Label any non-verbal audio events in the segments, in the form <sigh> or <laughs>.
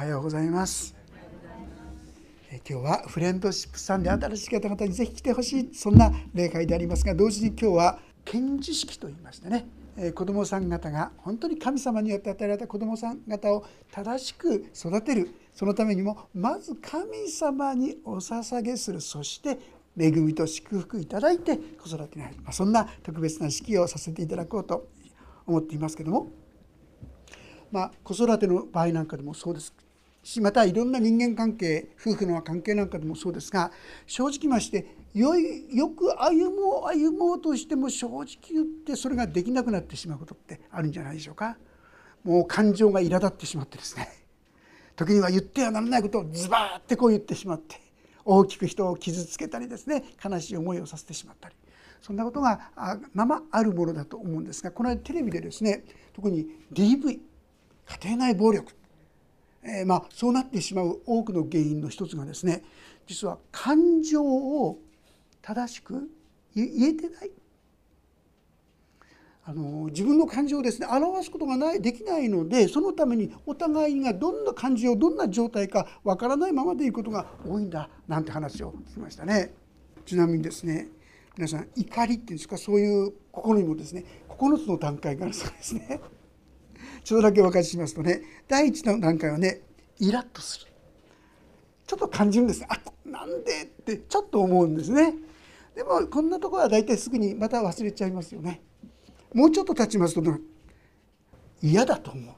おはようございます。今日はフレンドシップさんで新しい方々にぜひ来てほしい。そんな礼拝でありますが同時に今日は献示式といいましてね。子どもさん方が本当に神様によって与えられた子どもさん方を正しく育てる。そのためにもまず神様にお捧げする。そして恵みと祝福いただいて子育てに入る、まあ、そんな特別な式をさせていただこうと思っていますけども、まあ、子育ての場合なんかでもそうです。またいろんな人間関係夫婦の関係なんかでもそうですが正直ましてよいよく歩もう歩もうとしても正直言ってそれができなくなってしまうことってあるんじゃないでしょうか。もう感情が苛立ってしまってですね時には言ってはならないことをズバーってこう言ってしまって大きく人を傷つけたりですね悲しい思いをさせてしまったりそんなことがままあるものだと思うんですがこの間テレビでですね特に DV 家庭内暴力、えー、まあそうなってしまう多くの原因の一つがですね実は感情を正しく言えてないあの自分の感情をですね表すことがないできないのでそのためにお互いがどんな感情どんな状態かわからないままでいくことが多いんだなんて話を聞きましたね。ちなみにですね皆さん怒りっていうんですかそういう心にもですね9つの段階があるそうですね。ちょっとだけお分かりしますとね第一の段階はねイラッとする。ちょっと感じるんですあなんでってちょっと思うんですね。でもこんなところは大体すぐにまた忘れちゃいますよね。もうちょっと経ちますと嫌だと思う。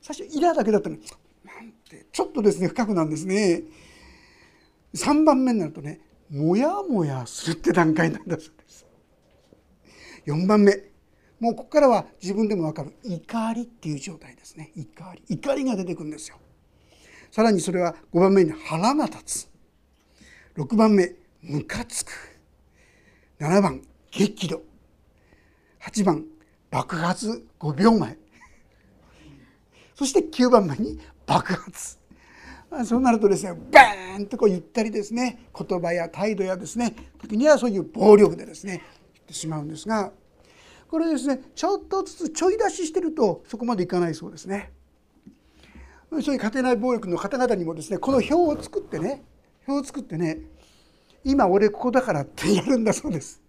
最初イラだけだったのになんてちょっとですね深くなんですね。3番目になるとねもやもやするって段階なんだそうです。4番目。もうここからは自分でも分かる。怒りっていう状態ですね。怒り。怒りが出てくるんですよ。さらにそれは5番目に腹が立つ。6番目ムカつく。7番激怒。8番爆発5秒前。そして9番目に爆発。そうなるとですねバーンとこう言ったりですね。言葉や態度やですね。時にはそういう暴力でですね言ってしまうんですがこれですねちょっとずつちょい出ししてるとそこまでいかないそうですね。そういう家庭内暴力の方々にもですねこの表を作ってね表を作ってね今俺ここだからってやるんだそうです。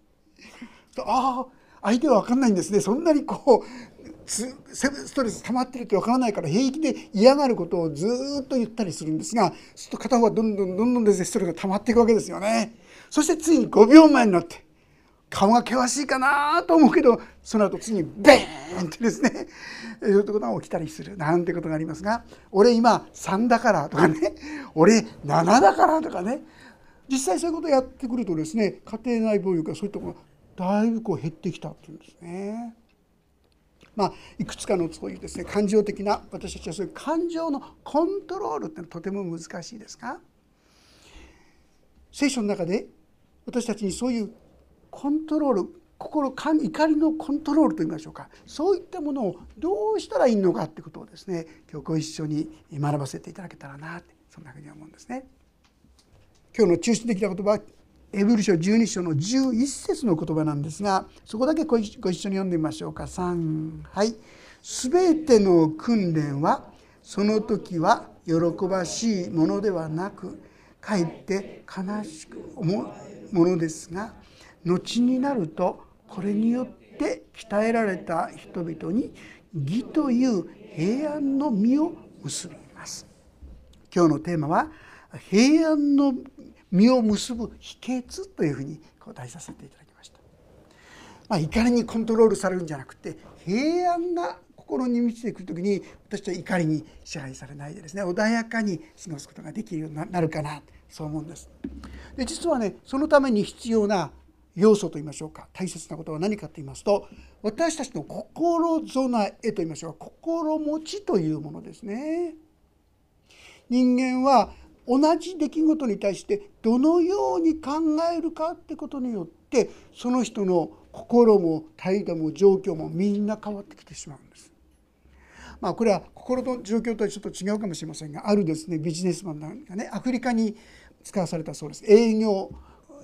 ああ相手は分かんないんですねそんなにこうストレス溜まってるって分からないから平気で嫌がることをずっと言ったりするんですがそうすると片方はどんどんどんどんですねストレスが溜まっていくわけですよね。そしてついに5秒前になって顔が険しいかなと思うけどその後次にベーンってですね <laughs> そういうことが起きたりするなんてことがありますが俺今3だからとかね <laughs> 俺7だからとかね実際そういうことをやってくるとですね家庭内暴力がそういったことがだいぶこう減ってきたっていうんですね。まあ、いくつかのそういうですね感情的な私たちはそういう感情のコントロールってのはとても難しいですが聖書の中で私たちにそういうコントロール心怒りのコントロールといいましょうか。そういったものをどうしたらいいのかってことをですね今日ご一緒に学ばせていただけたらなってそんなふうに思うんですね。今日の中心的な言葉エブル書12章の11節の言葉なんですがそこだけご一緒に読んでみましょうか。3はい「すべての訓練はその時は喜ばしいものではなくかえって悲しく思うものですが後になるとこれによって鍛えられた人々に義という平安の実を結びます。今日のテーマは平安の実を結ぶ秘訣というふうに答えさせていただきました、まあ、怒りにコントロールされるんじゃなくて平安な心に満ちてくる時に私は怒りに支配されないでですね穏やかに過ごすことができるようになるかなそう思うんです。で実はねそのために必要な要素と言いましょうか大切なことは何かと言いますと私たちの心備えと言いましょうか心持ちというものですね。人間は同じ出来事に対してどのように考えるかってことによってその人の心も態度も状況もみんな変わってきてしまうんです。まあこれは心の状況とはちょっと違うかもしれませんがあるですねビジネスマンがねアフリカに使わされたそうです。営業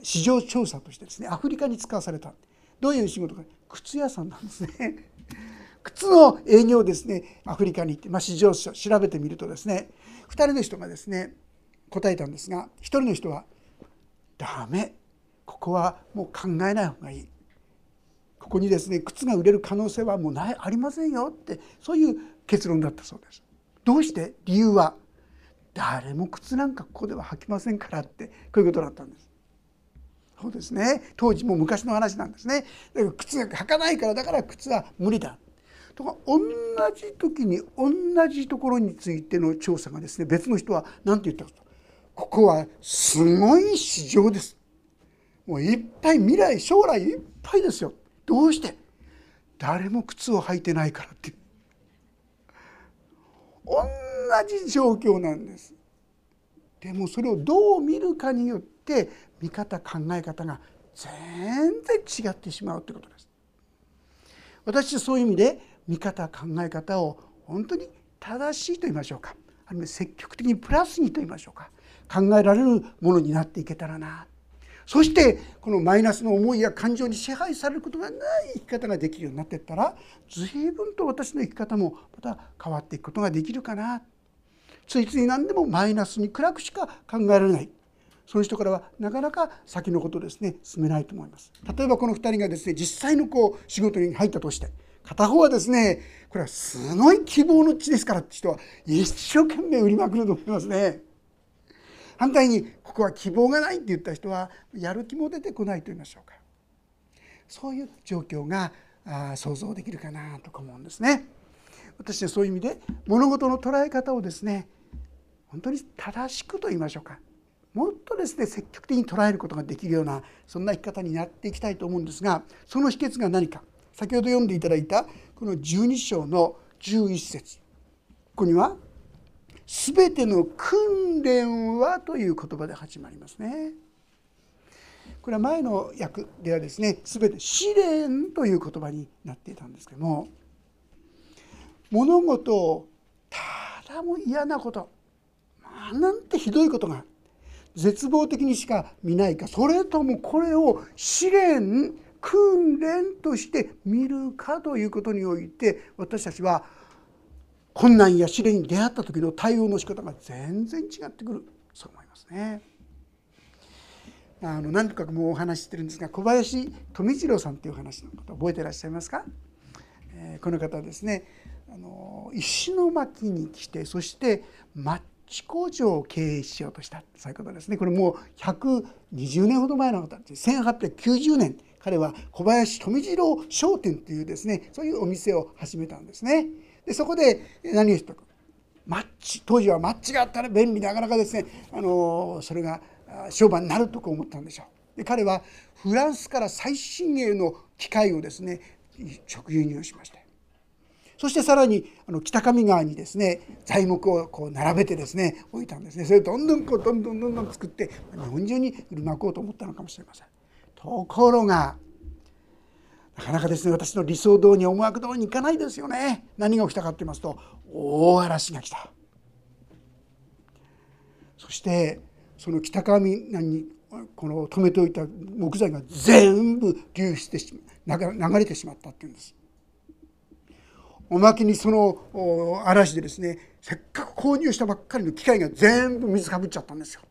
市場調査としてですねアフリカに使わされた。どういう仕事か。靴屋さんなんですね。<laughs> 靴の営業をですねアフリカに行って、まあ、市場調べてみるとですね2人の人がですね答えたんですが1人の人は「ダメ。ここはもう考えない方がいい」ここにですね靴が売れる可能性はもうない。ありませんよ。ってそういう結論だったそうです。どうして？理由は誰も靴なんかここでは履きませんからってこういうことだったんです。そうですね当時も昔の話なんですね。だから靴が履かないからだから靴は無理だ。とか同じ時に同じところについての調査がですね別の人は何て言ったかとここはすごい市場です。もういっぱい未来将来いっぱいですよ。どうして？誰も靴を履いてないからって同じ状況なんですでもそれをどう見るかによって見方考え方が全然違ってしまうということです。私はそういう意味で見方考え方を本当に正しいと言いましょうか。あるいは積極的にプラスにと言いましょうか。考えられるものになっていけたらな。そしてこのマイナスの思いや感情に支配されることがない生き方ができるようになっていったら随分と私の生き方もまた変わっていくことができるかな。ついつい何でもマイナスに暗くしか考えられない。その人からはなかなか先のことですね進めないと思います。例えばこの2人がですね実際のこう仕事に入ったとして片方はですねこれはすごい希望の地ですからって人は一生懸命売りまくると思いますね。反対にここは希望がないって言った人はやる気も出てこないと言いましょうか。そういう状況が想像できるかなとか思うんですね。私はそういう意味で物事の捉え方をですね本当に正しくと言いましょうか。もっとですね積極的に捉えることができるようなそんな生き方になっていきたいと思うんですがその秘訣が何か先ほど読んでいただいたこの12章の11節ここには全ての訓練はという言葉で始まりますね。これは前の訳ではですね全て試練という言葉になっていたんですけども物事をただも嫌なことなんてひどいことが絶望的にしか見ないか。それともこれを試練訓練として見るかということにおいて私たちは困難や試練に出会った時の対応の仕方が全然違ってくる。そう思いますね。あの何とかもうお話ししてるんですが小林富次郎さんっていう話のこと覚えてらっしゃいますか、えー、この方ですねあの石巻に来てそしてッチ工場を経営しようとしたそういうことですね。これもう120年ほど前のことです1890年。彼は小林富次郎商店というですねそういうお店を始めたんですね。でそこで何をしたか。マッチ。当時はマッチがあったら便利なかなかですねあのそれが商売になるとか思ったんでしょう。で彼はフランスから最新鋭の機械をですね直輸入しました。そしてさらにあの北上川にですね材木をこう並べてですね置いたんですね。それをどんどんこうどんどんどんどん作って日本中に売りまこうと思ったのかもしれません。ところがなかなかですね私の理想通りに思惑通りにいかないですよね。何が起きたかって言いますと大嵐が来た。そしてその北上にこの止めておいた木材が全部流出して流れてしまったっていうんです。おまけにその嵐でですねせっかく購入したばっかりの機械が全部水かぶっちゃったんですよ。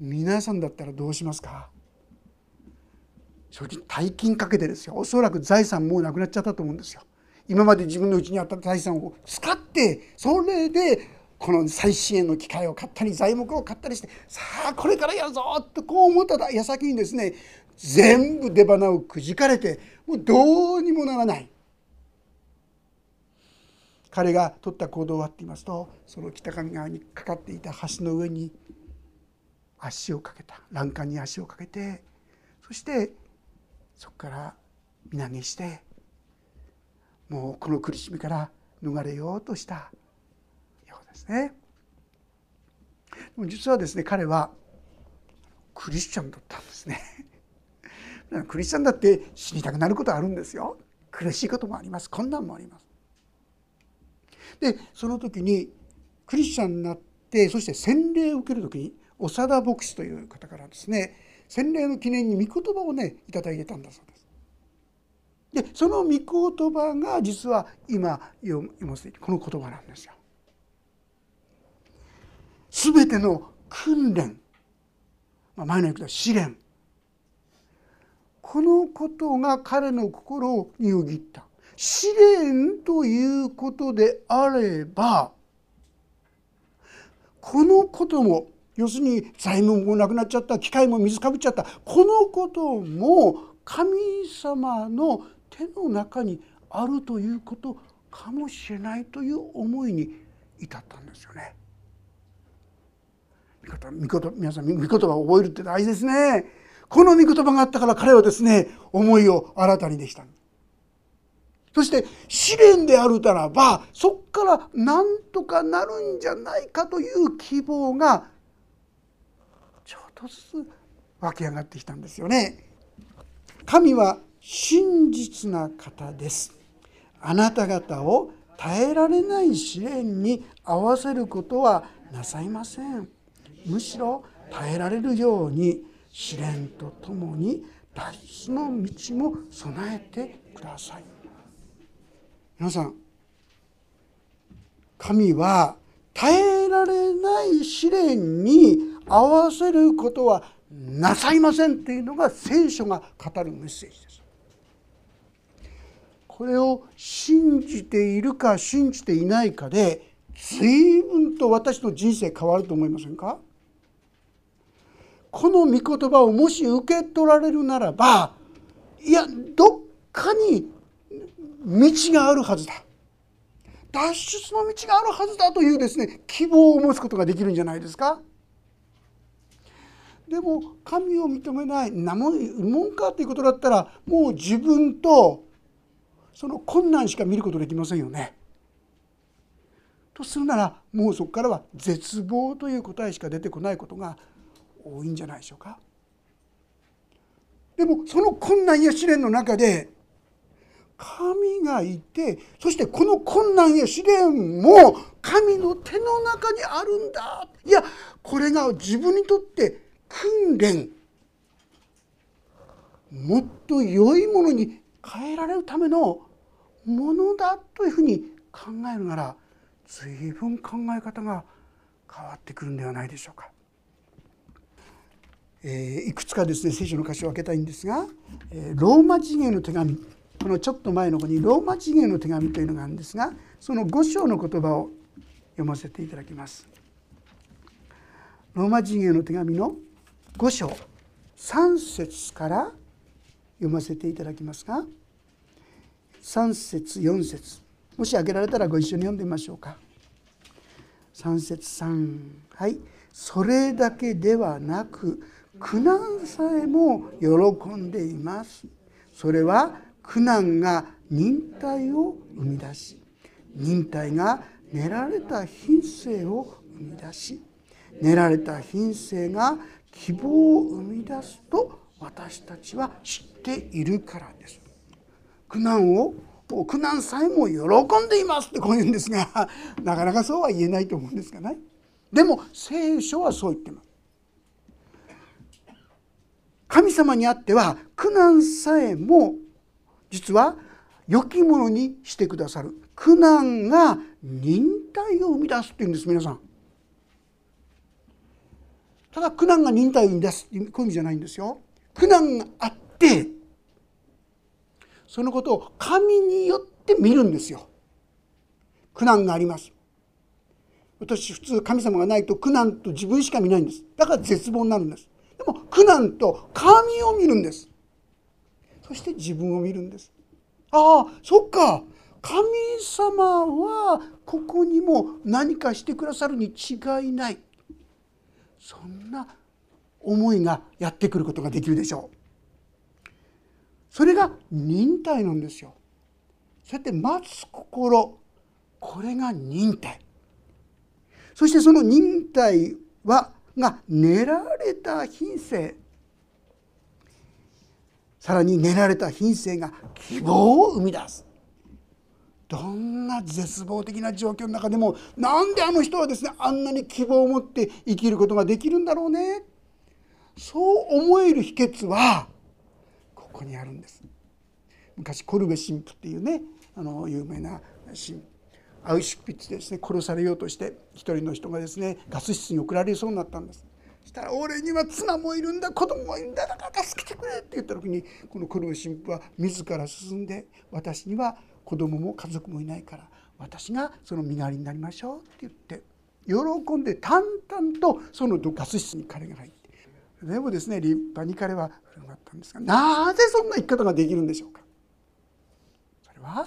皆さんだったらどうしますか？正直大金かけてですよ。おそらく財産もうなくなっちゃったと思うんですよ。今まで自分のうちにあった財産を使ってそれでこの最新鋭の機械を買ったり材木を買ったりしてさあこれからやるぞとこう思った矢先にですね全部出花をくじかれてもうどうにもならない。彼が取った行動はって言いますとその北上川にかかっていた橋の上に足をかけた欄干に足をかけてそしてそこから身投げしてもうこの苦しみから逃れようとしたようですね。でも実はですね彼はクリスチャンだったんですね。クリスチャンだって死にたくなることあるんですよ。苦しいこともあります困難もあります。でその時にクリスチャンになってそして洗礼を受ける時に長田牧師という方からですね洗礼の記念に御言葉をねいただいてたんだそうです。でその御言葉が実は今読ませてこの言葉なんですよ。全ての訓練、まあ、前の言うと試練このことが彼の心によぎった試練ということであればこのことも要するに財務もなくなっちゃった機械も水かぶっちゃったこのことも神様の手の中にあるということかもしれないという思いに至ったんですよね。御言皆さん御言葉を覚えるって大事ですね。この御言葉があったから彼はですね思いを新たにできた。そして試練であるならばそこから何とかなるんじゃないかという希望がちょっとずつ湧き上がってきたんですよね。神は真実な方です。あなた方を耐えられない試練に合わせることはなさいません。むしろ耐えられるように試練とともに脱出の道も備えてください。皆さん神は耐えられない試練に合わせることはなさいませんっていうのが聖書が語るメッセージです。これを信じているか信じていないかで随分と私の人生変わると思いませんか？この御言葉をもし受け取られるならばいやどっかに道があるはずだ脱出の道があるはずだというですね希望を持つことができるんじゃないですかでも神を認めないなもんかということだったらもう自分とその困難しか見ることできませんよね。とするならもうそこからは絶望という答えしか出てこないことが多いんじゃないでしょうか。でもその困難や試練の中で神がいてそしてこの困難や試練も神の手の中にあるんだいやこれが自分にとって訓練もっと良いものに変えられるためのものだというふうに考えるなら随分考え方が変わってくるんではないでしょうか。えー、いくつかですね聖書の箇所を開けたいんですが、えー、ローマ人への手紙。このちょっと前の子にローマ人への手紙というのがあるんですがその5章の言葉を読ませていただきます。ローマ人への手紙の5章3節から読ませていただきますが3節4節。もし開けられたらご一緒に読んでみましょうか。3節3はい。それだけではなく苦難さえも喜んでいます。それは苦難が忍耐を生み出し忍耐が練られた品性を生み出し練られた品性が希望を生み出すと私たちは知っているからです。苦難を苦難さえも喜んでいますってこう言うんですがなかなかそうは言えないと思うんですがね。でも聖書はそう言ってます。神様にあっては苦難さえも実は良きものにしてくださる。苦難が忍耐を生み出すっていうんです皆さん。ただ苦難が忍耐を生み出すっていう意味じゃないんですよ。苦難があってそのことを神によって見るんですよ。苦難があります。私普通神様がないと苦難と自分しか見ないんです。だから絶望になるんです。も苦難と神を見るんです。そして自分を見るんです。ああそっか。神様はここにも何かしてくださるに違いない。そんな思いがやってくることができるでしょう。それが忍耐なんですよ。そうやって待つ心。これが忍耐。そしてその忍耐はが練られた品性。さらに練られた品性が希望を生み出す。どんな絶望的な状況の中でもなんであの人はですねあんなに希望を持って生きることができるんだろうね。そう思える秘訣はここにあるんです。昔コルベ神父っていうねあの有名な神アウシュピッツですね殺されようとして一人の人がですねガス室に送られそうになったんです。そしたら「俺には妻もいるんだ子供もいるんだだから助けてくれ」って言った時にこのコルベ神父は自ら進んで「私には子供も家族もいないから私がその身代わりになりましょう」って言って喜んで淡々とそのガス室に彼が入ってでもですね立派に彼は振る舞ったんですがなぜそんな生き方ができるんでしょうか。それは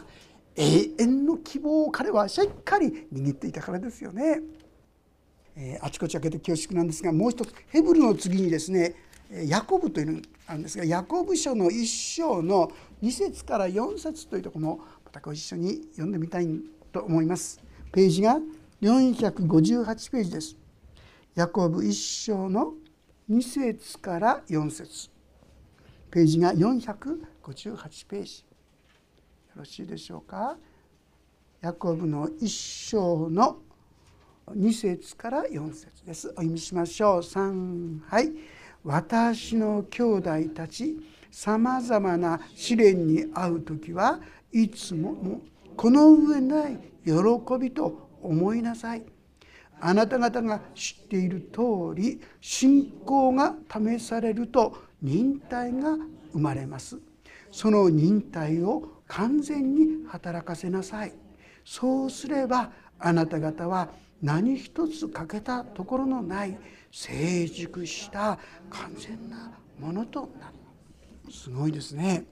永遠の希望を彼はしっかり握っていたからですよね。えー、あちこち開けて恐縮なんですがもう一つヘブルの次にですねヤコブというのがあるんですがヤコブ書の一章の2節から4節というところもまたご一緒に読んでみたいと思います。ページが458ページです。ヤコブ一章の2節から4節ページが458ページろしいでしょうか？ヤコブの一章の2節から4節です。お読みしましょう。3はい。私の兄弟たちさまざまな試練に遭う時はいつもこの上ない喜びと思いなさい。あなた方が知っている通り信仰が試されると忍耐が生まれます。その忍耐を完全に働かせなさい。そうすればあなた方は何一つ欠けたところのない成熟した完全なものとなる。すごいですね。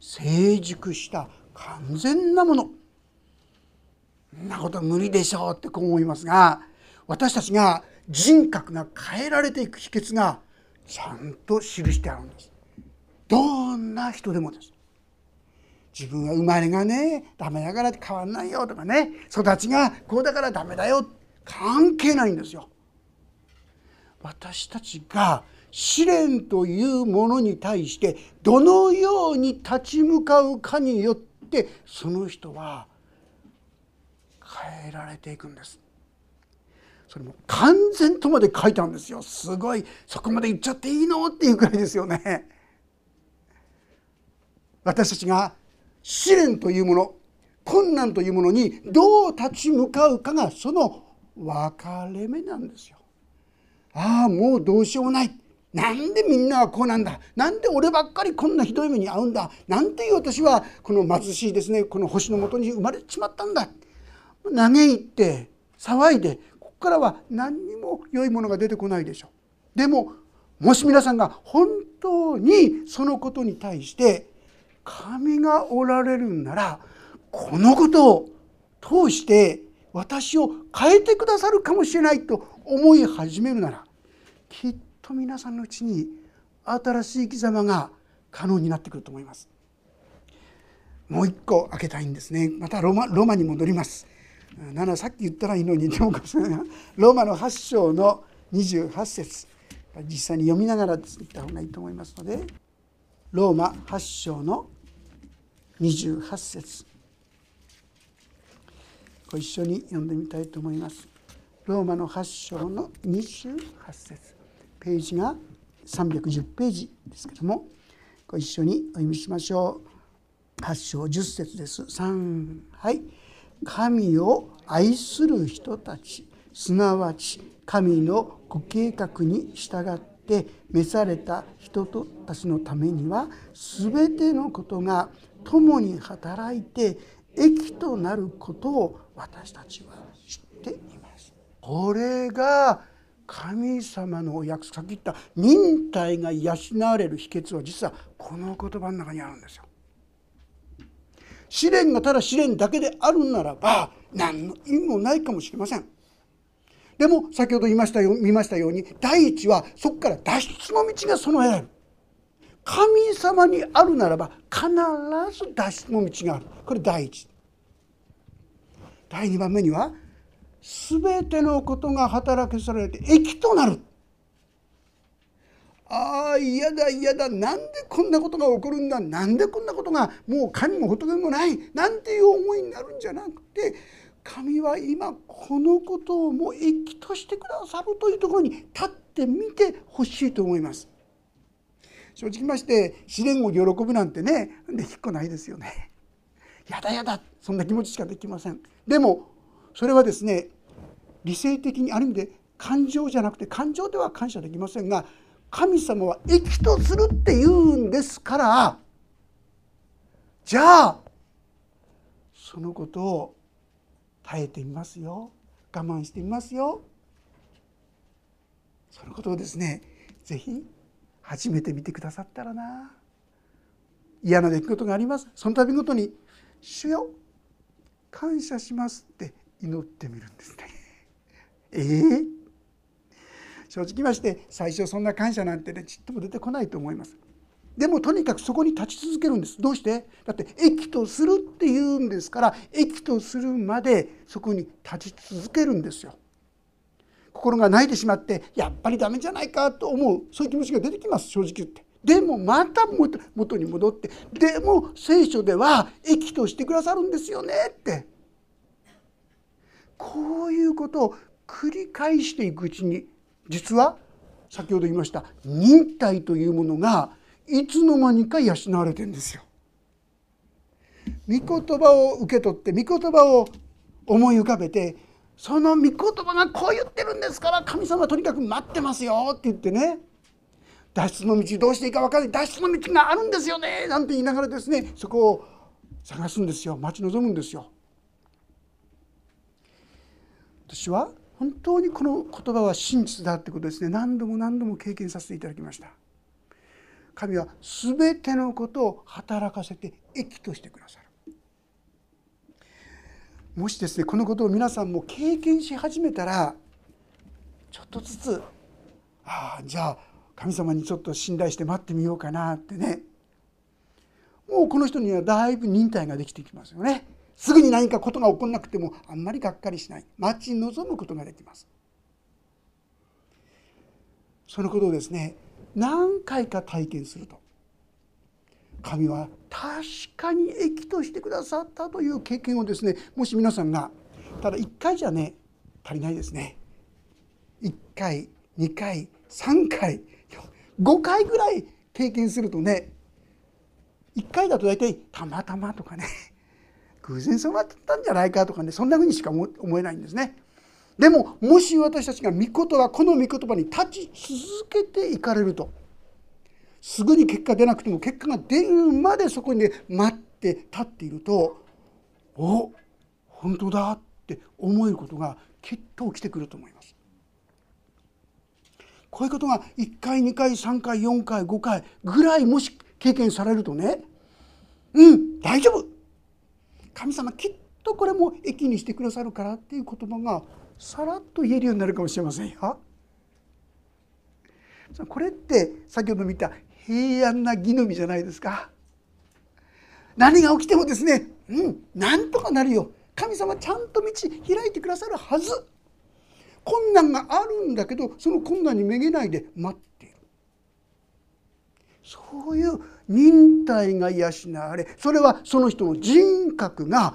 成熟した完全なもの。そんなこと無理でしょうってこう思いますが私たちが人格が変えられていく秘訣がちゃんと記してあるんです。どんな人でもです。自分は生まれがねダメだから変わんないよとかね育ちがこうだからダメだよ関係ないんですよ。私たちが試練というものに対してどのように立ち向かうかによってその人は変えられていくんです。それも完全とまで書いたんですよすごいそこまで言っちゃっていいの？っていうくらいですよね。私たちが試練というもの困難というものにどう立ち向かうかがその分かれ目なんですよ。ああもうどうしようもない。なんでみんなはこうなんだなんで俺ばっかりこんなひどい目に遭うんだなんていう私はこの貧しいですねこの星のもとに生まれてしまったんだ嘆いて騒いでここからは何にも良いものが出てこないでしょう。でももし皆さんが本当にそのことに対して神がおられるんならこのことを通して私を変えてくださるかもしれないと思い始めるならきっと皆さんのうちに新しい生き様が可能になってくると思います。もう一個開けたいんですね。またロマロマに戻ります。7さっき言ったらいいのにでも。ローマの8章の28節実際に読みながら言った方がいいと思いますのでローマ8章の28節ご一緒に読んでみたいと思います。ローマの8章の28節ページが310ページですけどもご一緒にお読みしましょう。8章10節です。3はい神を愛する人たちすなわち神のご計画に従って召された人たちのためには全てのことが共に働いて益となることを私たちは知っていますこれが神様のお約束言った忍耐が養われる秘訣は実はこの言葉の中にあるんですよ。試練がただ試練だけであるならば何の意味もないかもしれません。でも先ほど言いましたよ見ましたように第一はそこから脱出の道が備えられる。神様にあるならば必ず脱出の道がある。これ第一。第2番目には全てのことが働きされて益となる。ああ嫌だ嫌だ。なんでこんなことが起こるんだ。なんでこんなことがもう神も仏もない。なんていう思いになるんじゃなくて神は今このことをもう益としてくださるというところに立ってみてほしいと思います。正直まして試練を喜ぶなんてねで引っこないですよね。<laughs> やだやだそんな気持ちしかできません。でもそれはですね理性的にある意味で感情じゃなくて感情では感謝できませんが神様は益とするって言うんですからじゃあそのことを耐えてみますよ我慢してみますよそのことをですね是非初めて見てくださったらな嫌な出来事がありますその度ごとに「主よ感謝します」って祈ってみるんですね。<laughs> えー、正直まして最初そんな感謝なんてねちっとも出てこないと思います。でもとにかくそこに立ち続けるんですどうして？だって益とするっていうんですから益とするまでそこに立ち続けるんですよ。心が泣いてしまってやっぱりダメじゃないかと思うそういう気持ちが出てきます正直言って。でもまた元に戻ってでも聖書では益としてくださるんですよねってこういうことを繰り返していくうちに実は先ほど言いました忍耐というものがいつの間にか養われてんですよ。御言葉を受け取って御言葉を思い浮かべてその御言葉がこう言ってるんですから神様とにかく待ってますよって言ってね。脱出の道どうしていいか分からない。脱出の道があるんですよね。なんて言いながらですねそこを探すんですよ。待ち望むんですよ。私は本当にこの言葉は真実だってことですね。何度も何度も経験させていただきました。神は全てのことを働かせて益としてくださる。もしですねこのことを皆さんも経験し始めたらちょっとずつああじゃあ神様にちょっと信頼して待ってみようかなってね。もうこの人にはだいぶ忍耐ができてきますよね。すぐに何かことが起こらなくてもあんまりがっかりしない。待ち望むことができます。そのことをですね何回か体験すると。神は確かに益としてくださったという経験をですねもし皆さんがただ1回じゃね足りないですね1回2回3回5回ぐらい経験するとね1回だと大体たまたまとかね偶然そうなったんじゃないかとかねそんなふうにしか思えないんですね。でももし私たちが御言葉この御言葉に立ち続けていかれるとすぐに結果出なくても結果が出るまでそこにね待って立っているとお本当だって思えることがきっと起きてくると思います。こういうことが1回2回3回4回5回ぐらいもし経験されるとねうん大丈夫神様きっとこれも益にしてくださるからっていう言葉がさらっと言えるようになるかもしれませんよ。これって先ほど見た平安な義の実じゃないですか。何が起きてもですねうんなんとかなるよ神様ちゃんと道開いてくださるはず困難があるんだけどその困難にめげないで待っているそういう忍耐が養われそれはその人の人格が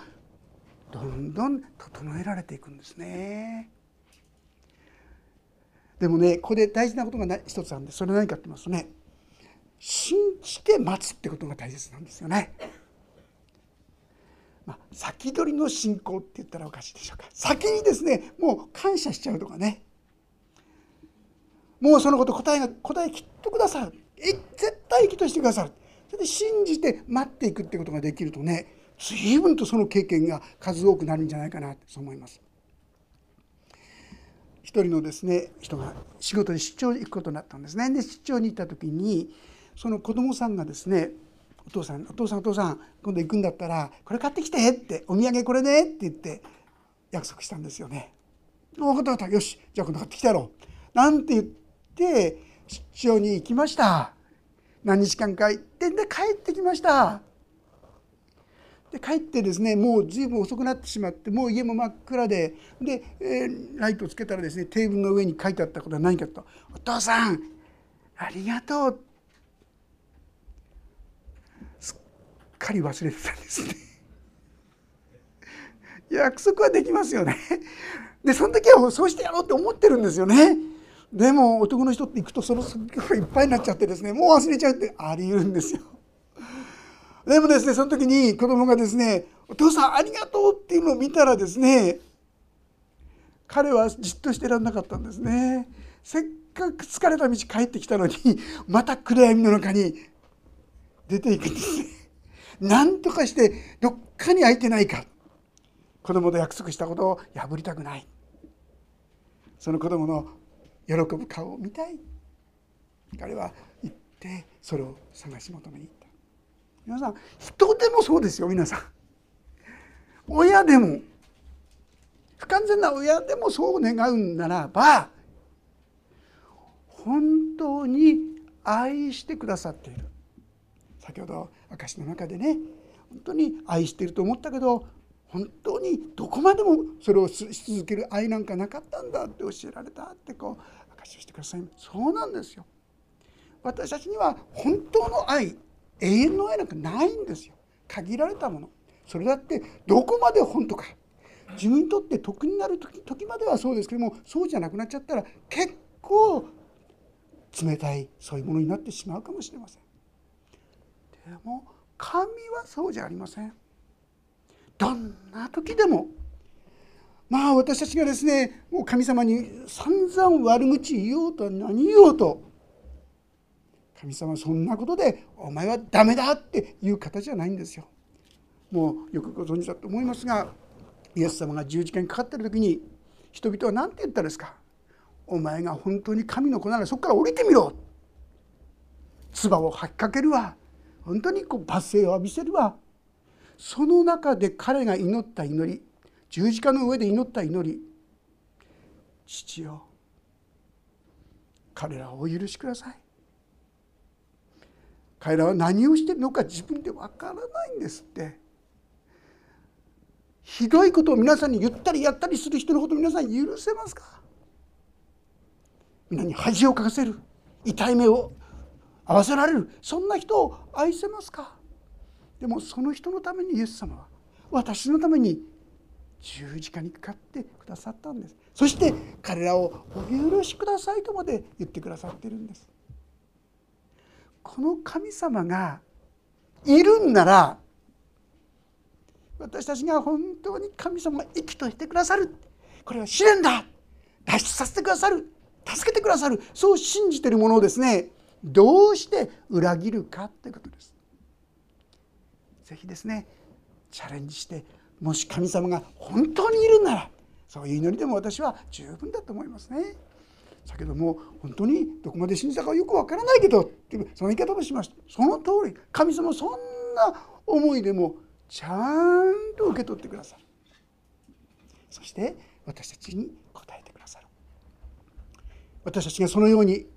どんどん整えられていくんですね。でもねここで大事なことが一つあるんでそれ何かって言いますとね信じて待つってことが大切なんですよね。まあ、先取りの信仰って言ったらおかしいでしょうか先にですねもう感謝しちゃうとかねもうそのこと答えが答えきっとくださるえ絶対きっとしてくださるそれで信じて待っていくってことができるとね随分とその経験が数多くなるんじゃないかなとそう思います。一人のですね人が仕事で出張に行くことになったんですね。で出張に行った時にその子供さんがですね「お父さんお父さんお父さん今度行くんだったらこれ買ってきて」って「お土産これね」って言って約束したんですよね。分かった分かったよしじゃあ今度買ってきてやろう。なんて言って出張に行きました。何日間か行ってで帰ってきました。で帰ってですねもう随分遅くなってしまってもう家も真っ暗でで、えー、ライトをつけたらですねテーブルの上に書いてあったことは何かと「お父さんありがとう」すっかり忘れてたんですね。<laughs> 約束はできますよね。でその時はそうしてやろうって思ってるんですよね。でも男の人って行くとその先がいっぱいになっちゃってですねもう忘れちゃうってあり得るんですよ。でもですねその時に子供がですね「お父さんありがとう」っていうのを見たらですね彼はじっとしてらんなかったんですね。せっかく疲れた道帰ってきたのにまた暗闇の中に出ていくんですね。なんとかしてどっかに空いてないか。子供と約束したことを破りたくない。その子供の喜ぶ顔を見たい。彼は行ってそれを探し求めに行った。皆さん人でもそうですよ皆さん。親でも。不完全な親でもそう願うならば本当に愛してくださっている。先ほど証の中でね本当に愛してると思ったけど本当にどこまでもそれをし続ける愛なんかなかったんだって教えられたってこう証しをしてくださいそうなんですよ。私たちには本当の愛永遠の愛なんかないんですよ。限られたもの。それだってどこまで本当か。自分にとって得になる時時まではそうですけどもそうじゃなくなっちゃったら結構冷たいそういうものになってしまうかもしれません。でも神はそうじゃありません。どんな時でも。まあ私たちがですねもう神様に散々悪口言おうと何言おうと。神様そんなことでお前はダメだっていう方じゃないんですよ。もうよくご存知だと思いますがイエス様が十字架にかかってる時に人々は何て言ったんですか。お前が本当に神の子ならそこから降りてみろ。唾を吐きかけるわ。本当にこう罵声を浴びせるわ。その中で彼が祈った祈り十字架の上で祈った祈り。父よ彼らをお許しください。彼らは何をしてるのか自分でわからないんですって。ひどいことを皆さんに言ったりやったりする人のこと皆さん許せますか？皆に恥をかかせる。痛い目を合わせられる。そんな人を愛せますか？でもその人のためにイエス様は私のために十字架にかかってくださったんです。そして彼らをお許しくださいとまで言ってくださっているんです。この神様がいるんなら私たちが本当に神様が生きとしてくださる。これは試練だ。脱出させてくださる。助けてくださる。そう信じてるものをですねどうして裏切るかということです。ぜひですねチャレンジしてもし神様が本当にいるならそういう祈りでも私は十分だと思いますね。だけども本当にどこまで信じたかよくわからないけどっていうその言い方もしましたその通り神様そんな思いでもちゃんと受け取ってくださるそして私たちに答えてくださる私たちがそのように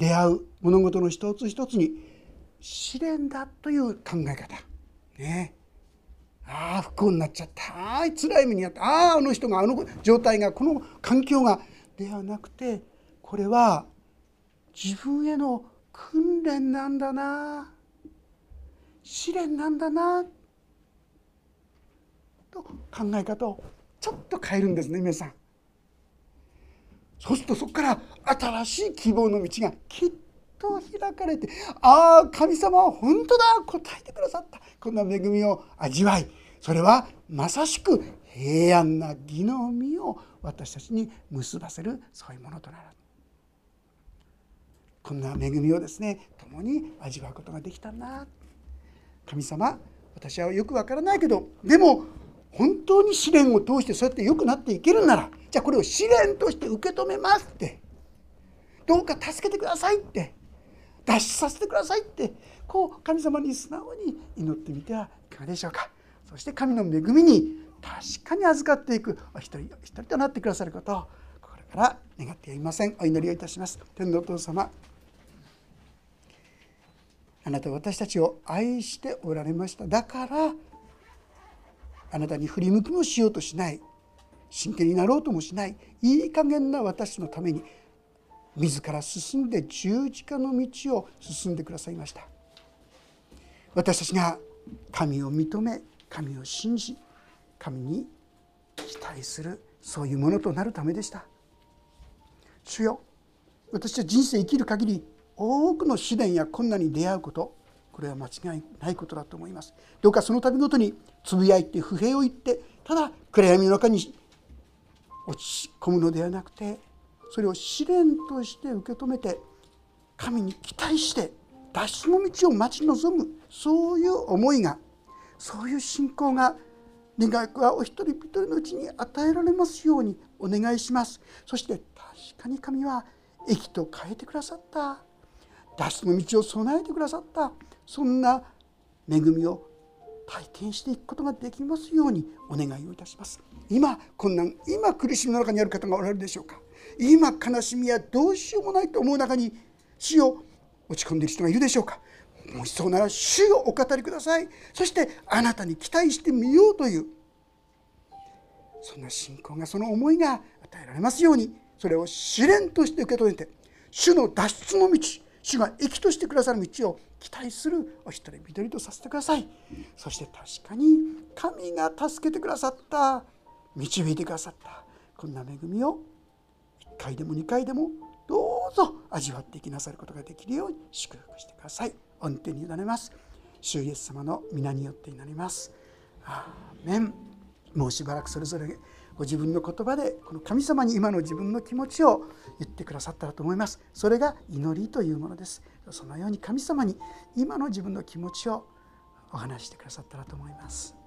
出会う物事の一つ一つに試練だという考え方。ね。ああ不幸になっちゃった。ああ辛い目にあった。あああの人があの状態がこの環境がではなくてこれは自分への訓練なんだな。試練なんだな。と考え方をちょっと変えるんですね皆さん。そうするとそこから新しい希望の道がきっと開かれてああ神様は本当だ答えてくださった。こんな恵みを味わいそれはまさしく平安な義の実を私たちに結ばせるそういうものとなる。こんな恵みをですね共に味わうことができたな神様私はよくわからないけどでも本当に試練を通してそうやって良くなっていけるならじゃあこれを試練として受け止めますって。どうか助けてくださいって。脱出させてくださいって。こう神様に素直に祈ってみてはいかがでしょうか。そして神の恵みに確かに預かっていく。お一人お一人となってくださることを心から願っていません。お祈りをいたします。天のお父様。あなた私たちを愛しておられました。だからあなたに振り向きもしようとしない。真剣になろうともしない。いい加減な私のために。自ら進んで十字架の道を進んでくださいました。私たちが神を認め神を信じ神に期待する。そういうものとなるためでした。主よ私は人生生きる限り多くの試練や困難に出会うこと。これは間違いないことだと思います。どうかその度ごとにつぶやいて不平を言ってただ暗闇の中に落ち込むのではなくてそれを試練として受け止めて神に期待して脱出の道を待ち望むそういう思いがそういう信仰が願いはお一人一人のうちに与えられますようにお願いします。そして確かに神は益と変えてくださった。脱出の道を備えてくださった。そんな恵みを体験していくことができますようにお願いをいたします。今困難今苦しみの中にある方がおられるでしょうか？今悲しみやどうしようもないと思う中に死を落ち込んでいる人がいるでしょうか？もしそうなら主をお語りください。そしてあなたに期待してみようというそんな信仰がその思いが与えられますようにそれを試練として受け止めて主の脱出の道主が益としてくださる道を期待するお一人一人とさせてください。そして確かに神が助けてくださった導いてくださったこんな恵みを1回でも2回でもどうぞ味わっていきなさることができるように祝福してください。御手に委ねます。主イエス様の皆によってになります。アーメン。もうしばらくそれぞれご自分の言葉でこの神様に今の自分の気持ちを言ってくださったらと思います。それが祈りというものです。そのように神様に今の自分の気持ちをお話してくださったらと思います。